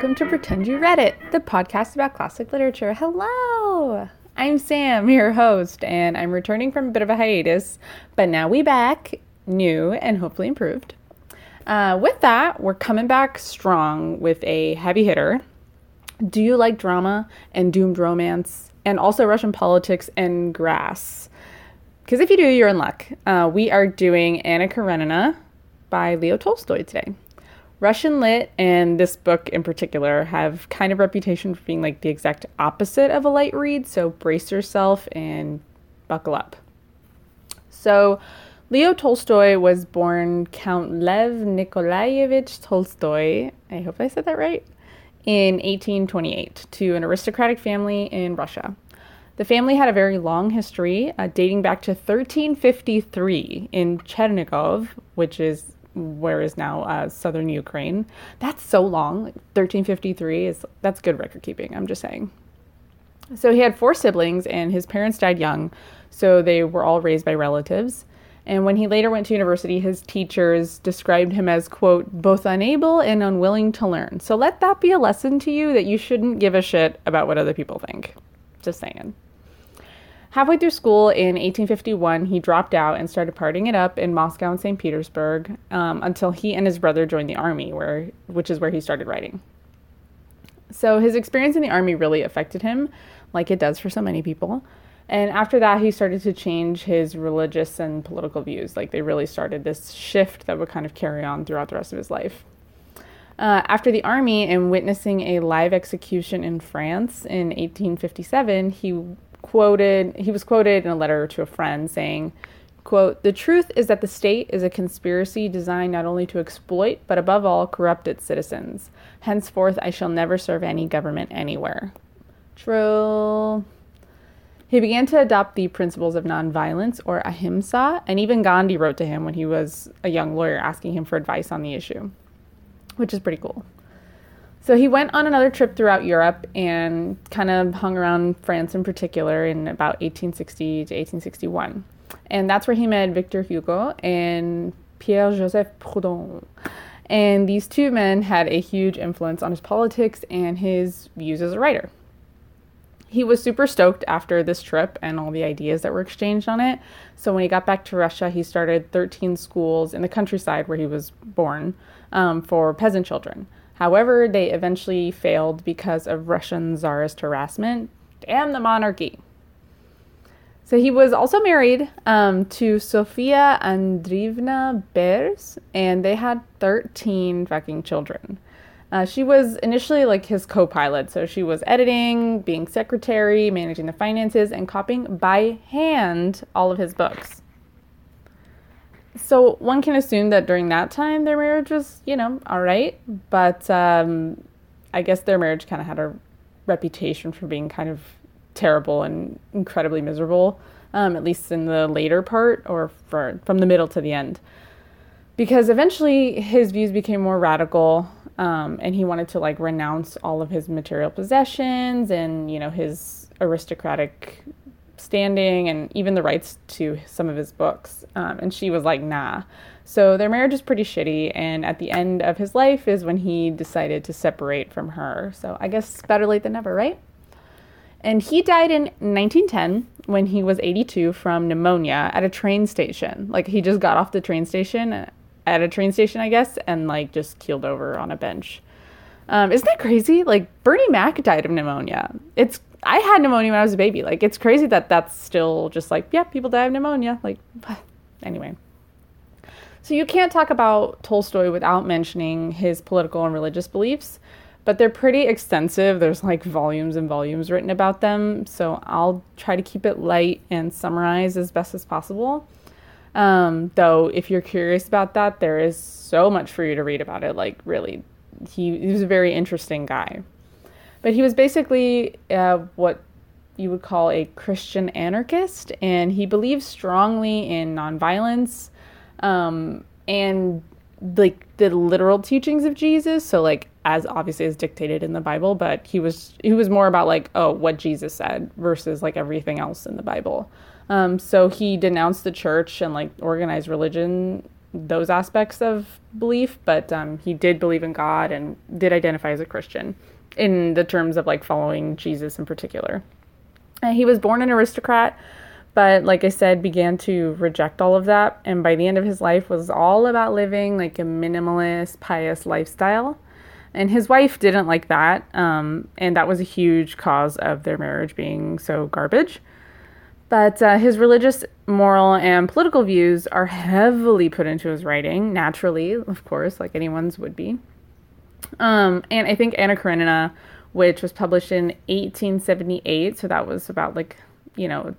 welcome to Pretend You Read It, the podcast about classic literature. Hello! I'm Sam, your host, and I'm returning from a bit of a hiatus, but now we back, new and hopefully improved. Uh, with that, we're coming back strong with a heavy hitter. Do you like drama and doomed romance, and also Russian politics and grass? Because if you do, you're in luck. Uh, we are doing Anna Karenina by Leo Tolstoy today. Russian lit and this book in particular have kind of reputation for being like the exact opposite of a light read, so brace yourself and buckle up. So, Leo Tolstoy was born Count Lev Nikolaevich Tolstoy, I hope I said that right, in 1828 to an aristocratic family in Russia. The family had a very long history, uh, dating back to 1353 in Chernigov, which is where is now uh, southern Ukraine. That's so long. 1353 is that's good record keeping. I'm just saying. So he had four siblings, and his parents died young, so they were all raised by relatives. And when he later went to university, his teachers described him as, quote, both unable and unwilling to learn. So let that be a lesson to you that you shouldn't give a shit about what other people think. Just saying. Halfway through school in 1851, he dropped out and started partying it up in Moscow and St. Petersburg um, until he and his brother joined the army, where, which is where he started writing. So his experience in the army really affected him, like it does for so many people. And after that, he started to change his religious and political views. Like they really started this shift that would kind of carry on throughout the rest of his life. Uh, after the army and witnessing a live execution in France in 1857, he quoted he was quoted in a letter to a friend saying quote the truth is that the state is a conspiracy designed not only to exploit but above all corrupt its citizens. Henceforth i shall never serve any government anywhere. True he began to adopt the principles of nonviolence or ahimsa and even gandhi wrote to him when he was a young lawyer asking him for advice on the issue which is pretty cool so he went on another trip throughout Europe and kind of hung around France in particular in about 1860 to 1861. And that's where he met Victor Hugo and Pierre Joseph Proudhon. And these two men had a huge influence on his politics and his views as a writer. He was super stoked after this trip and all the ideas that were exchanged on it. So when he got back to Russia, he started 13 schools in the countryside where he was born um, for peasant children. However, they eventually failed because of Russian czarist harassment and the monarchy. So he was also married um, to Sofia Andreevna Bers, and they had 13 fucking children. Uh, she was initially like his co pilot, so she was editing, being secretary, managing the finances, and copying by hand all of his books. So one can assume that during that time their marriage was, you know, all right. But um, I guess their marriage kind of had a reputation for being kind of terrible and incredibly miserable, um, at least in the later part or for, from the middle to the end. Because eventually his views became more radical um, and he wanted to like renounce all of his material possessions and, you know, his aristocratic standing and even the rights to some of his books. Um, and she was like, nah. So their marriage is pretty shitty. And at the end of his life is when he decided to separate from her. So I guess better late than never, right? And he died in 1910 when he was 82 from pneumonia at a train station. Like he just got off the train station at a train station, I guess, and like just keeled over on a bench. Um, isn't that crazy? Like Bernie Mac died of pneumonia. It's I had pneumonia when I was a baby. Like it's crazy that that's still just like yeah, people die of pneumonia. Like anyway. So you can't talk about Tolstoy without mentioning his political and religious beliefs, but they're pretty extensive. There's like volumes and volumes written about them. So I'll try to keep it light and summarize as best as possible. Um, though, if you're curious about that, there is so much for you to read about it. Like, really, he, he was a very interesting guy. But he was basically uh, what you would call a Christian anarchist, and he believed strongly in nonviolence um, and like the literal teachings of Jesus. So like as obviously as dictated in the Bible, but he was he was more about like oh what Jesus said versus like everything else in the Bible. Um, so he denounced the church and like organized religion those aspects of belief, but um, he did believe in God and did identify as a Christian in the terms of like following Jesus in particular. And he was born an aristocrat, but like I said, began to reject all of that. And by the end of his life, was all about living like a minimalist, pious lifestyle. And his wife didn't like that, um, and that was a huge cause of their marriage being so garbage. But uh, his religious, moral, and political views are heavily put into his writing, naturally, of course, like anyone's would be. Um, and I think Anna Karenina, which was published in 1878, so that was about like, you know,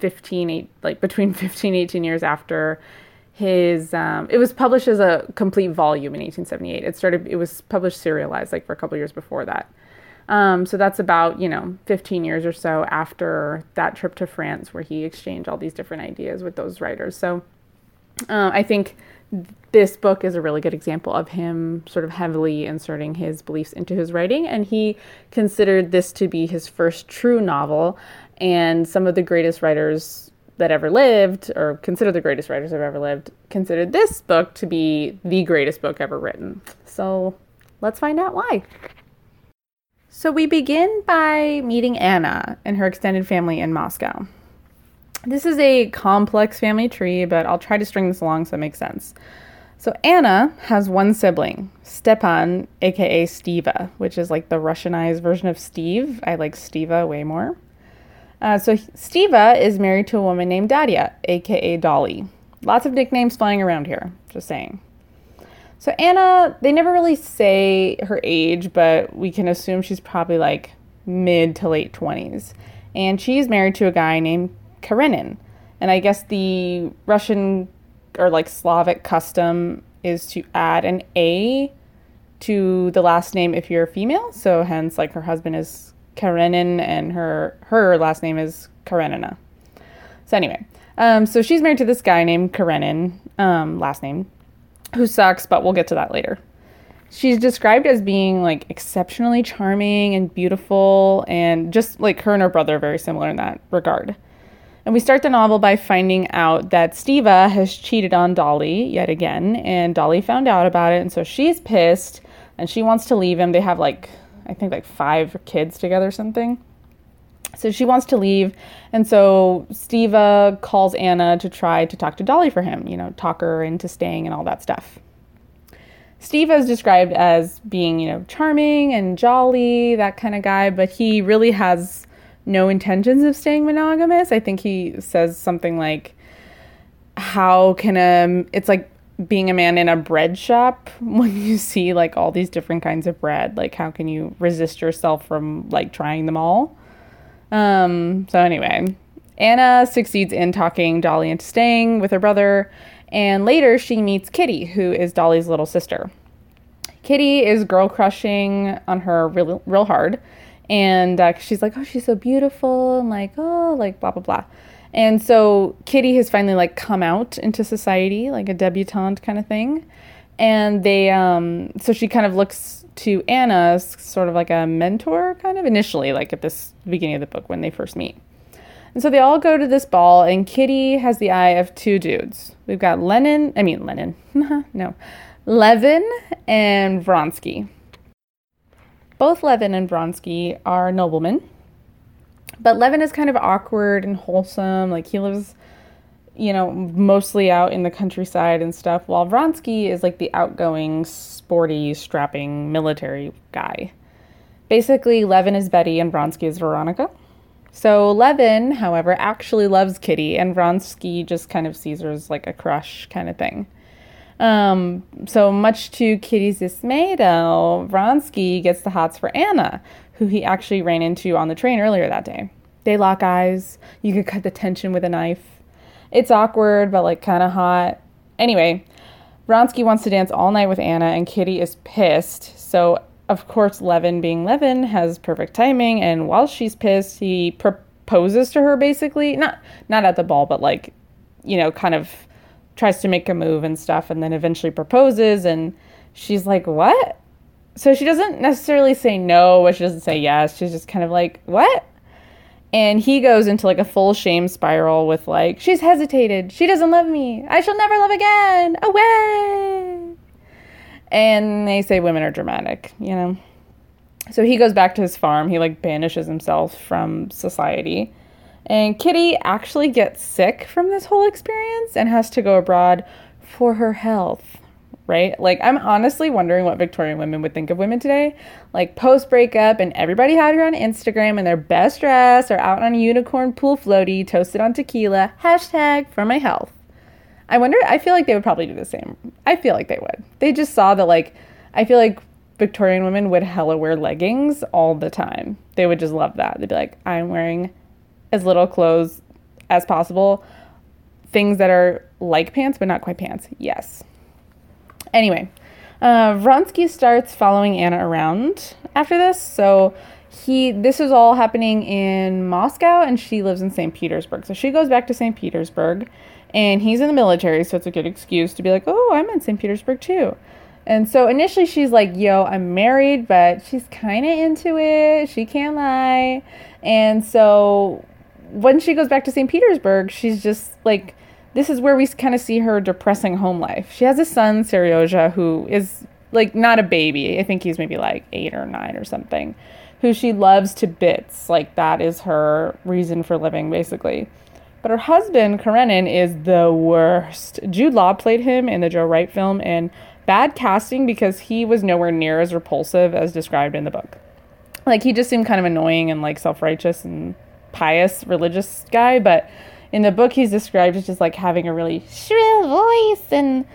15, eight, like between 15 18 years after his, um, it was published as a complete volume in 1878. It started, it was published serialized like for a couple years before that. Um, so that's about, you know, 15 years or so after that trip to France where he exchanged all these different ideas with those writers. So uh, I think this book is a really good example of him sort of heavily inserting his beliefs into his writing. And he considered this to be his first true novel. And some of the greatest writers that ever lived, or consider the greatest writers that ever lived, considered this book to be the greatest book ever written. So let's find out why. So we begin by meeting Anna and her extended family in Moscow. This is a complex family tree, but I'll try to string this along so it makes sense. So Anna has one sibling, Stepan, aka Stiva, which is like the Russianized version of Steve. I like Stiva way more. Uh, so Stiva is married to a woman named Daria, aka Dolly. Lots of nicknames flying around here, just saying. So Anna, they never really say her age, but we can assume she's probably like mid to late 20s. And she's married to a guy named Karenin. And I guess the Russian or like Slavic custom is to add an A to the last name if you're a female. So hence like her husband is Karenin and her her last name is Karenina. So anyway, um, so she's married to this guy named Karenin, um, last name, who sucks, but we'll get to that later. She's described as being like exceptionally charming and beautiful, and just like her and her brother are very similar in that regard. And we start the novel by finding out that Stiva has cheated on Dolly yet again, and Dolly found out about it, and so she's pissed and she wants to leave him. They have like, I think, like five kids together or something. So she wants to leave, and so Stiva calls Anna to try to talk to Dolly for him, you know, talk her into staying and all that stuff. Stiva is described as being, you know, charming and jolly, that kind of guy, but he really has no intentions of staying monogamous. I think he says something like, How can a, it's like being a man in a bread shop when you see like all these different kinds of bread. Like, how can you resist yourself from like trying them all? Um, so, anyway, Anna succeeds in talking Dolly into staying with her brother, and later she meets Kitty, who is Dolly's little sister. Kitty is girl crushing on her real, real hard and uh, she's like, oh, she's so beautiful, and like, oh, like blah blah blah. And so Kitty has finally like come out into society, like a debutante kind of thing. And they, um, so she kind of looks to Anna as sort of like a mentor, kind of initially, like at this beginning of the book when they first meet. And so they all go to this ball, and Kitty has the eye of two dudes. We've got Lennon, I mean, Lennon, no, Levin and Vronsky. Both Levin and Vronsky are noblemen, but Levin is kind of awkward and wholesome. Like he lives, you know, mostly out in the countryside and stuff, while Vronsky is like the outgoing, sporty, strapping military guy. Basically, Levin is Betty and Vronsky is Veronica. So Levin, however, actually loves Kitty, and Vronsky just kind of sees her as like a crush kind of thing. Um, so much to Kitty's dismay, though, Vronsky gets the hots for Anna, who he actually ran into on the train earlier that day. They lock eyes. You could cut the tension with a knife. It's awkward, but like kind of hot. Anyway, Vronsky wants to dance all night with Anna, and Kitty is pissed. So, of course, Levin, being Levin, has perfect timing, and while she's pissed, he proposes to her basically. Not not at the ball, but like, you know, kind of tries to make a move and stuff and then eventually proposes and she's like what so she doesn't necessarily say no but she doesn't say yes she's just kind of like what And he goes into like a full shame spiral with like, she's hesitated. She doesn't love me. I shall never love again. Away. And they say women are dramatic, you know? So he goes back to his farm. He like banishes himself from society. And Kitty actually gets sick from this whole experience and has to go abroad for her health, right? Like, I'm honestly wondering what Victorian women would think of women today. Like, post breakup, and everybody had her on Instagram in their best dress or out on a unicorn pool floaty, toasted on tequila, hashtag for my health. I wonder, I feel like they would probably do the same. I feel like they would. They just saw that, like, I feel like Victorian women would hella wear leggings all the time. They would just love that. They'd be like, I'm wearing as little clothes as possible. Things that are like pants, but not quite pants. Yes. Anyway, uh, Vronsky starts following Anna around after this. So he, this is all happening in Moscow, and she lives in St. Petersburg. So she goes back to St. Petersburg, and he's in the military, so it's a good excuse to be like, oh, I'm in St. Petersburg too. And so initially she's like, yo, I'm married, but she's kind of into it. She can't lie. And so when she goes back to St. Petersburg, she's just like, this is where we kind of see her depressing home life. She has a son, Seryozha, who is like not a baby. I think he's maybe like eight or nine or something, who she loves to bits. Like that is her reason for living, basically. But her husband, Karenin, is the worst. Jude Law played him in the Joe Wright film, and bad casting because he was nowhere near as repulsive as described in the book. Like he just seemed kind of annoying and like self-righteous and pious religious guy, but in the book he's described as just like having a really shrill voice and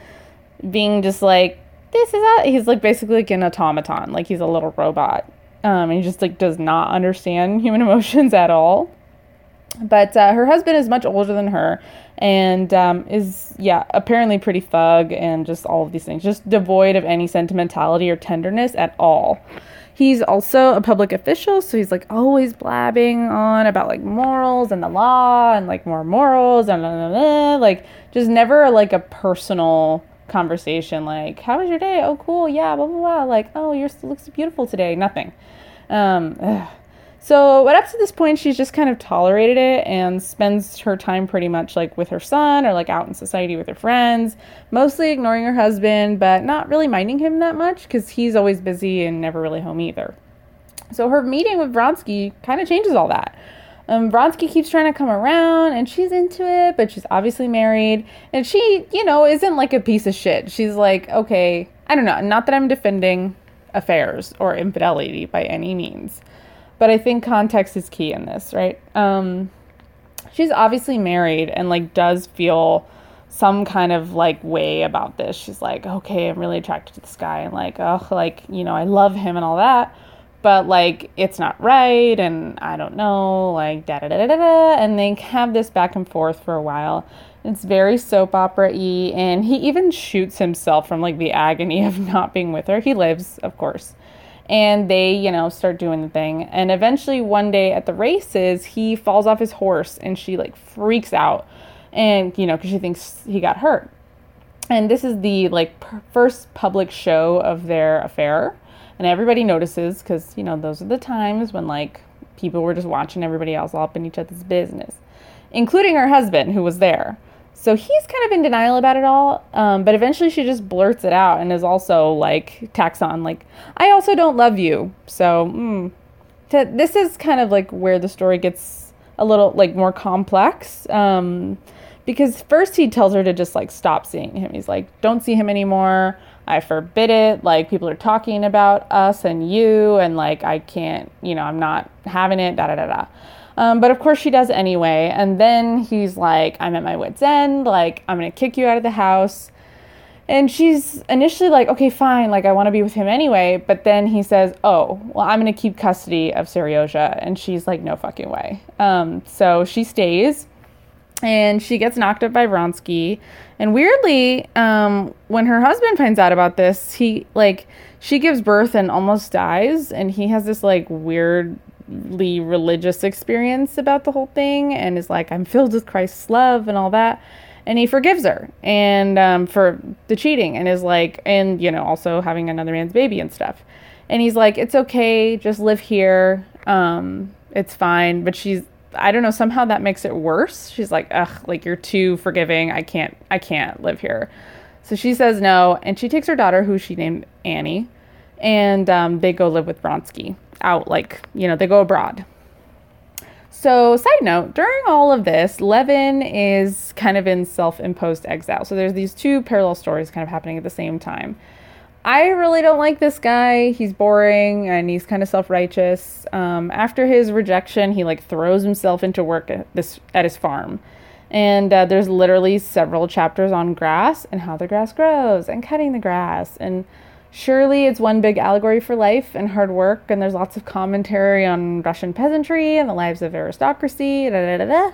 being just like this is a he's like basically like an automaton. Like he's a little robot. Um, and he just like does not understand human emotions at all. But uh, her husband is much older than her and um, is yeah apparently pretty thug and just all of these things. Just devoid of any sentimentality or tenderness at all He's also a public official, so he's like always blabbing on about like morals and the law and like more morals and blah, blah, blah, like just never like a personal conversation like how was your day? Oh cool, yeah, blah blah blah. Like oh your looks beautiful today. Nothing. Um, ugh. So, but up to this point, she's just kind of tolerated it and spends her time pretty much like with her son or like out in society with her friends, mostly ignoring her husband, but not really minding him that much because he's always busy and never really home either. So, her meeting with Vronsky kind of changes all that. Um, Vronsky keeps trying to come around and she's into it, but she's obviously married. And she, you know, isn't like a piece of shit. She's like, okay, I don't know, not that I'm defending affairs or infidelity by any means. But I think context is key in this, right? Um, she's obviously married and like does feel some kind of like way about this. She's like, okay, I'm really attracted to this guy and like, oh, like, you know, I love him and all that. But like, it's not right and I don't know, like, da da da da da. And they have this back and forth for a while. It's very soap opera y. And he even shoots himself from like the agony of not being with her. He lives, of course and they, you know, start doing the thing. And eventually, one day at the races, he falls off his horse and she like freaks out, and you know, because she thinks he got hurt. And this is the like first public show of their affair, and everybody notices because you know those are the times when like people were just watching everybody else all up in each other's business, including her husband who was there. So he's kind of in denial about it all, um, but eventually she just blurts it out and is also like tacks on like, "I also don't love you." So mm, this is kind of like where the story gets a little like more complex, um, because first he tells her to just like stop seeing him. He's like, "Don't see him anymore. I forbid it. Like people are talking about us and you, and like I can't, you know, I'm not having it." Da da da da. Um, but of course, she does anyway. And then he's like, I'm at my wits' end. Like, I'm going to kick you out of the house. And she's initially like, okay, fine. Like, I want to be with him anyway. But then he says, oh, well, I'm going to keep custody of Seryozha. And she's like, no fucking way. Um, so she stays and she gets knocked up by Vronsky. And weirdly, um, when her husband finds out about this, he like she gives birth and almost dies, and he has this like weird religious experience about the whole thing and is like, I'm filled with Christ's love and all that. And he forgives her and um, for the cheating and is like, and you know, also having another man's baby and stuff. And he's like, it's okay, just live here. Um, it's fine. But she's, I don't know, somehow that makes it worse. She's like, ugh, like you're too forgiving. I can't, I can't live here. So she says no, and she takes her daughter, who she named Annie, and um, they go live with Vronsky out, like, you know, they go abroad. So, side note, during all of this, Levin is kind of in self imposed exile. So, there's these two parallel stories kind of happening at the same time. I really don't like this guy. He's boring and he's kind of self-righteous. Um, after his rejection, he like throws himself into work at this at his farm, and uh, there's literally several chapters on grass and how the grass grows and cutting the grass. And surely it's one big allegory for life and hard work. And there's lots of commentary on Russian peasantry and the lives of aristocracy. Da, da, da,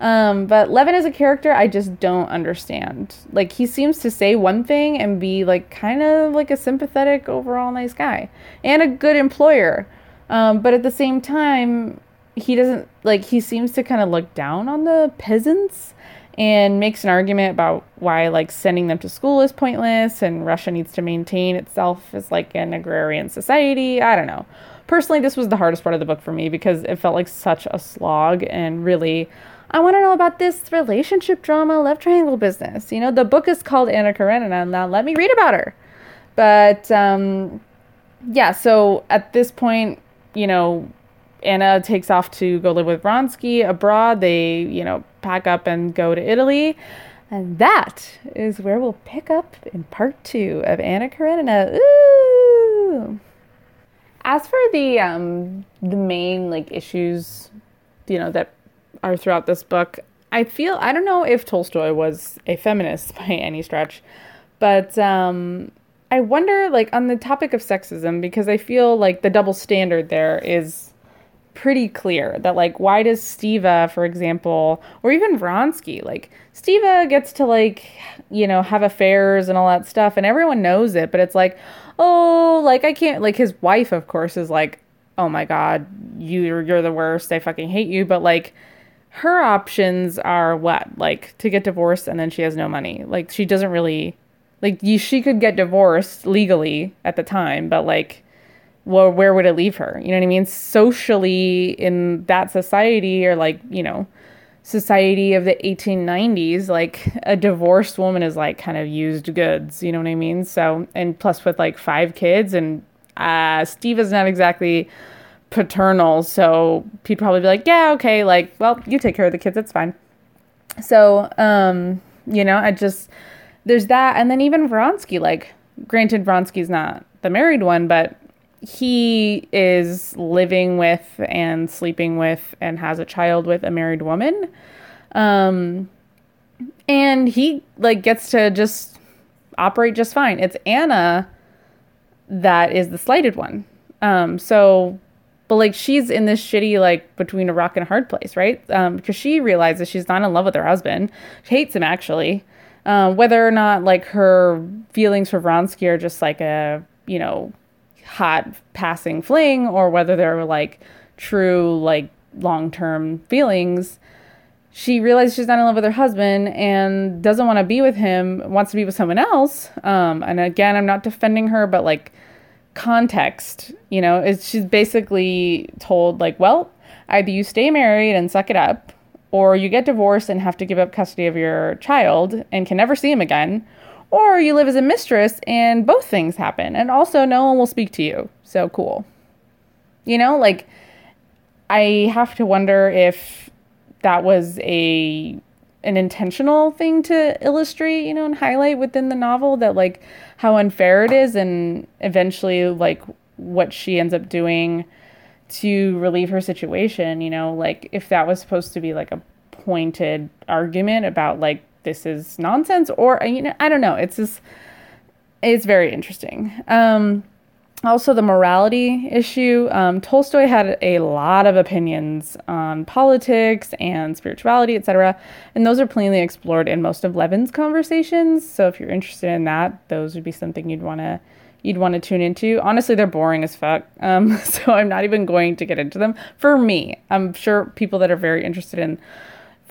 um, but Levin is a character, I just don't understand. Like, he seems to say one thing and be like kind of like a sympathetic, overall nice guy and a good employer. Um, but at the same time, he doesn't like, he seems to kind of look down on the peasants and makes an argument about why like sending them to school is pointless and Russia needs to maintain itself as like an agrarian society. I don't know. Personally, this was the hardest part of the book for me because it felt like such a slog and really I want to know about this relationship drama, love triangle business. You know, the book is called Anna Karenina. Now let me read about her. But um, yeah, so at this point, you know, Anna takes off to go live with Vronsky abroad. They, you know, pack up and go to Italy. And that is where we'll pick up in part two of Anna Karenina. Ooh! As for the um, the main like issues, you know, that are throughout this book. I feel I don't know if Tolstoy was a feminist by any stretch, but um, I wonder like on the topic of sexism because I feel like the double standard there is pretty clear that like why does Stiva, for example, or even Vronsky, like Stiva gets to like you know have affairs and all that stuff and everyone knows it, but it's like oh like I can't like his wife of course is like oh my god you're you're the worst I fucking hate you, but like her options are what? Like to get divorced and then she has no money. Like she doesn't really like you she could get divorced legally at the time, but like well where would it leave her? You know what I mean? Socially in that society or like, you know, society of the 1890s, like a divorced woman is like kind of used goods, you know what I mean? So and plus with like five kids and uh Steve is not exactly paternal, so he'd probably be like, "Yeah, okay, like, well, you take care of the kids, it's fine." So, um, you know, I just there's that, and then even Vronsky, like, granted, Vronsky's not the married one, but he is living with and sleeping with and has a child with a married woman. Um, and he like gets to just operate just fine. It's Anna that is the slighted one. Um, so but like she's in this shitty like between a rock and a hard place right um, because she realizes she's not in love with her husband she hates him actually uh, whether or not like her feelings for vronsky are just like a you know hot passing fling or whether they're like true like long-term feelings she realizes she's not in love with her husband and doesn't want to be with him wants to be with someone else um, and again i'm not defending her but like context, you know, is she's basically told like, well, either you stay married and suck it up, or you get divorced and have to give up custody of your child and can never see him again, or you live as a mistress and both things happen, and also no one will speak to you. So cool. You know, like I have to wonder if that was a an intentional thing to illustrate, you know, and highlight within the novel that like how unfair it is and eventually like what she ends up doing to relieve her situation, you know, like if that was supposed to be like a pointed argument about like this is nonsense or you know, I don't know. It's just it's very interesting. Um also the morality issue. Um, tolstoy had a lot of opinions on politics and spirituality etc and those are plainly explored in most of levin's conversations. So if you're interested in that those would be something you'd want to you'd want to tune into. Honestly they're boring as fuck. Um, so i'm not even going to get into them. For me i'm sure people that are very interested in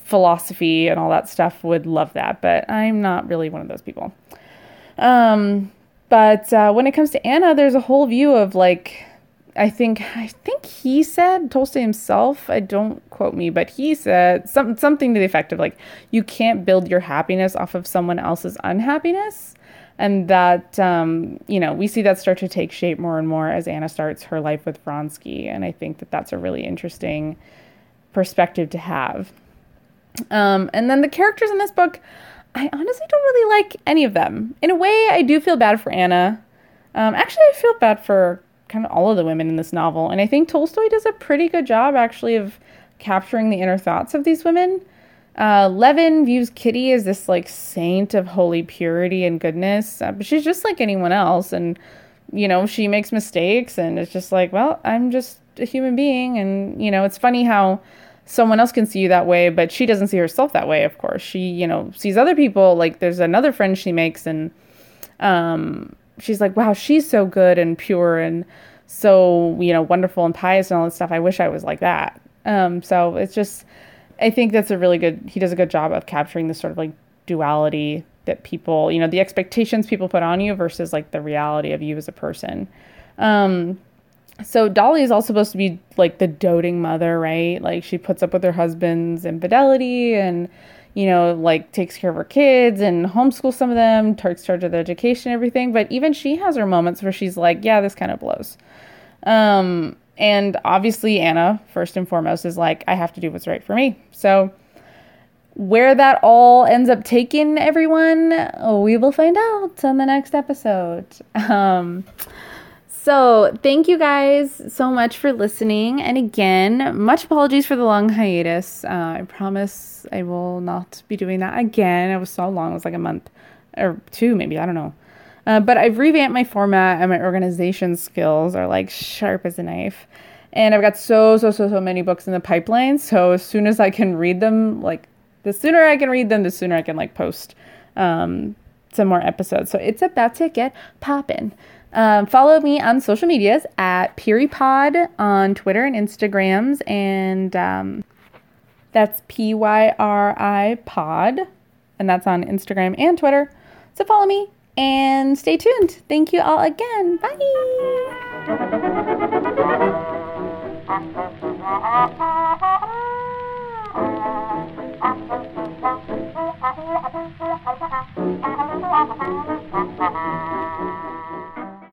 philosophy and all that stuff would love that but i'm not really one of those people um, but uh, when it comes to Anna, there's a whole view of like I think I think he said Tolstoy himself. I don't quote me, but he said some, something to the effect of like, you can't build your happiness off of someone else's unhappiness, and that um, you know we see that start to take shape more and more as Anna starts her life with Vronsky, and I think that that's a really interesting perspective to have. Um, and then the characters in this book, I honestly don't really like any of them. In a way, I do feel bad for Anna. Um, actually, I feel bad for kind of all of the women in this novel. And I think Tolstoy does a pretty good job, actually, of capturing the inner thoughts of these women. Uh, Levin views Kitty as this like saint of holy purity and goodness, uh, but she's just like anyone else. And, you know, she makes mistakes, and it's just like, well, I'm just a human being. And, you know, it's funny how someone else can see you that way, but she doesn't see herself that way, of course. She, you know, sees other people. Like, there's another friend she makes, and, um, she's like, wow, she's so good and pure and so, you know, wonderful and pious and all this stuff. I wish I was like that. Um, so it's just, I think that's a really good, he does a good job of capturing this sort of like duality that people, you know, the expectations people put on you versus like the reality of you as a person. Um, so Dolly is also supposed to be like the doting mother, right? Like she puts up with her husband's infidelity and you know, like takes care of her kids and homeschools some of them, takes charge of their education everything. But even she has her moments where she's like, yeah, this kind of blows. Um, and obviously, Anna, first and foremost, is like, I have to do what's right for me. So, where that all ends up taking everyone, we will find out on the next episode. Um, so, thank you guys so much for listening. And again, much apologies for the long hiatus. Uh, I promise I will not be doing that again. It was so long, it was like a month or two, maybe. I don't know. Uh, but I've revamped my format and my organization skills are like sharp as a knife. And I've got so, so, so, so many books in the pipeline. So, as soon as I can read them, like the sooner I can read them, the sooner I can like post um, some more episodes. So, it's about to get popping. Um, follow me on social medias at PyriPod on Twitter and Instagrams, and um, that's P Y R I Pod, and that's on Instagram and Twitter. So follow me and stay tuned. Thank you all again. Bye.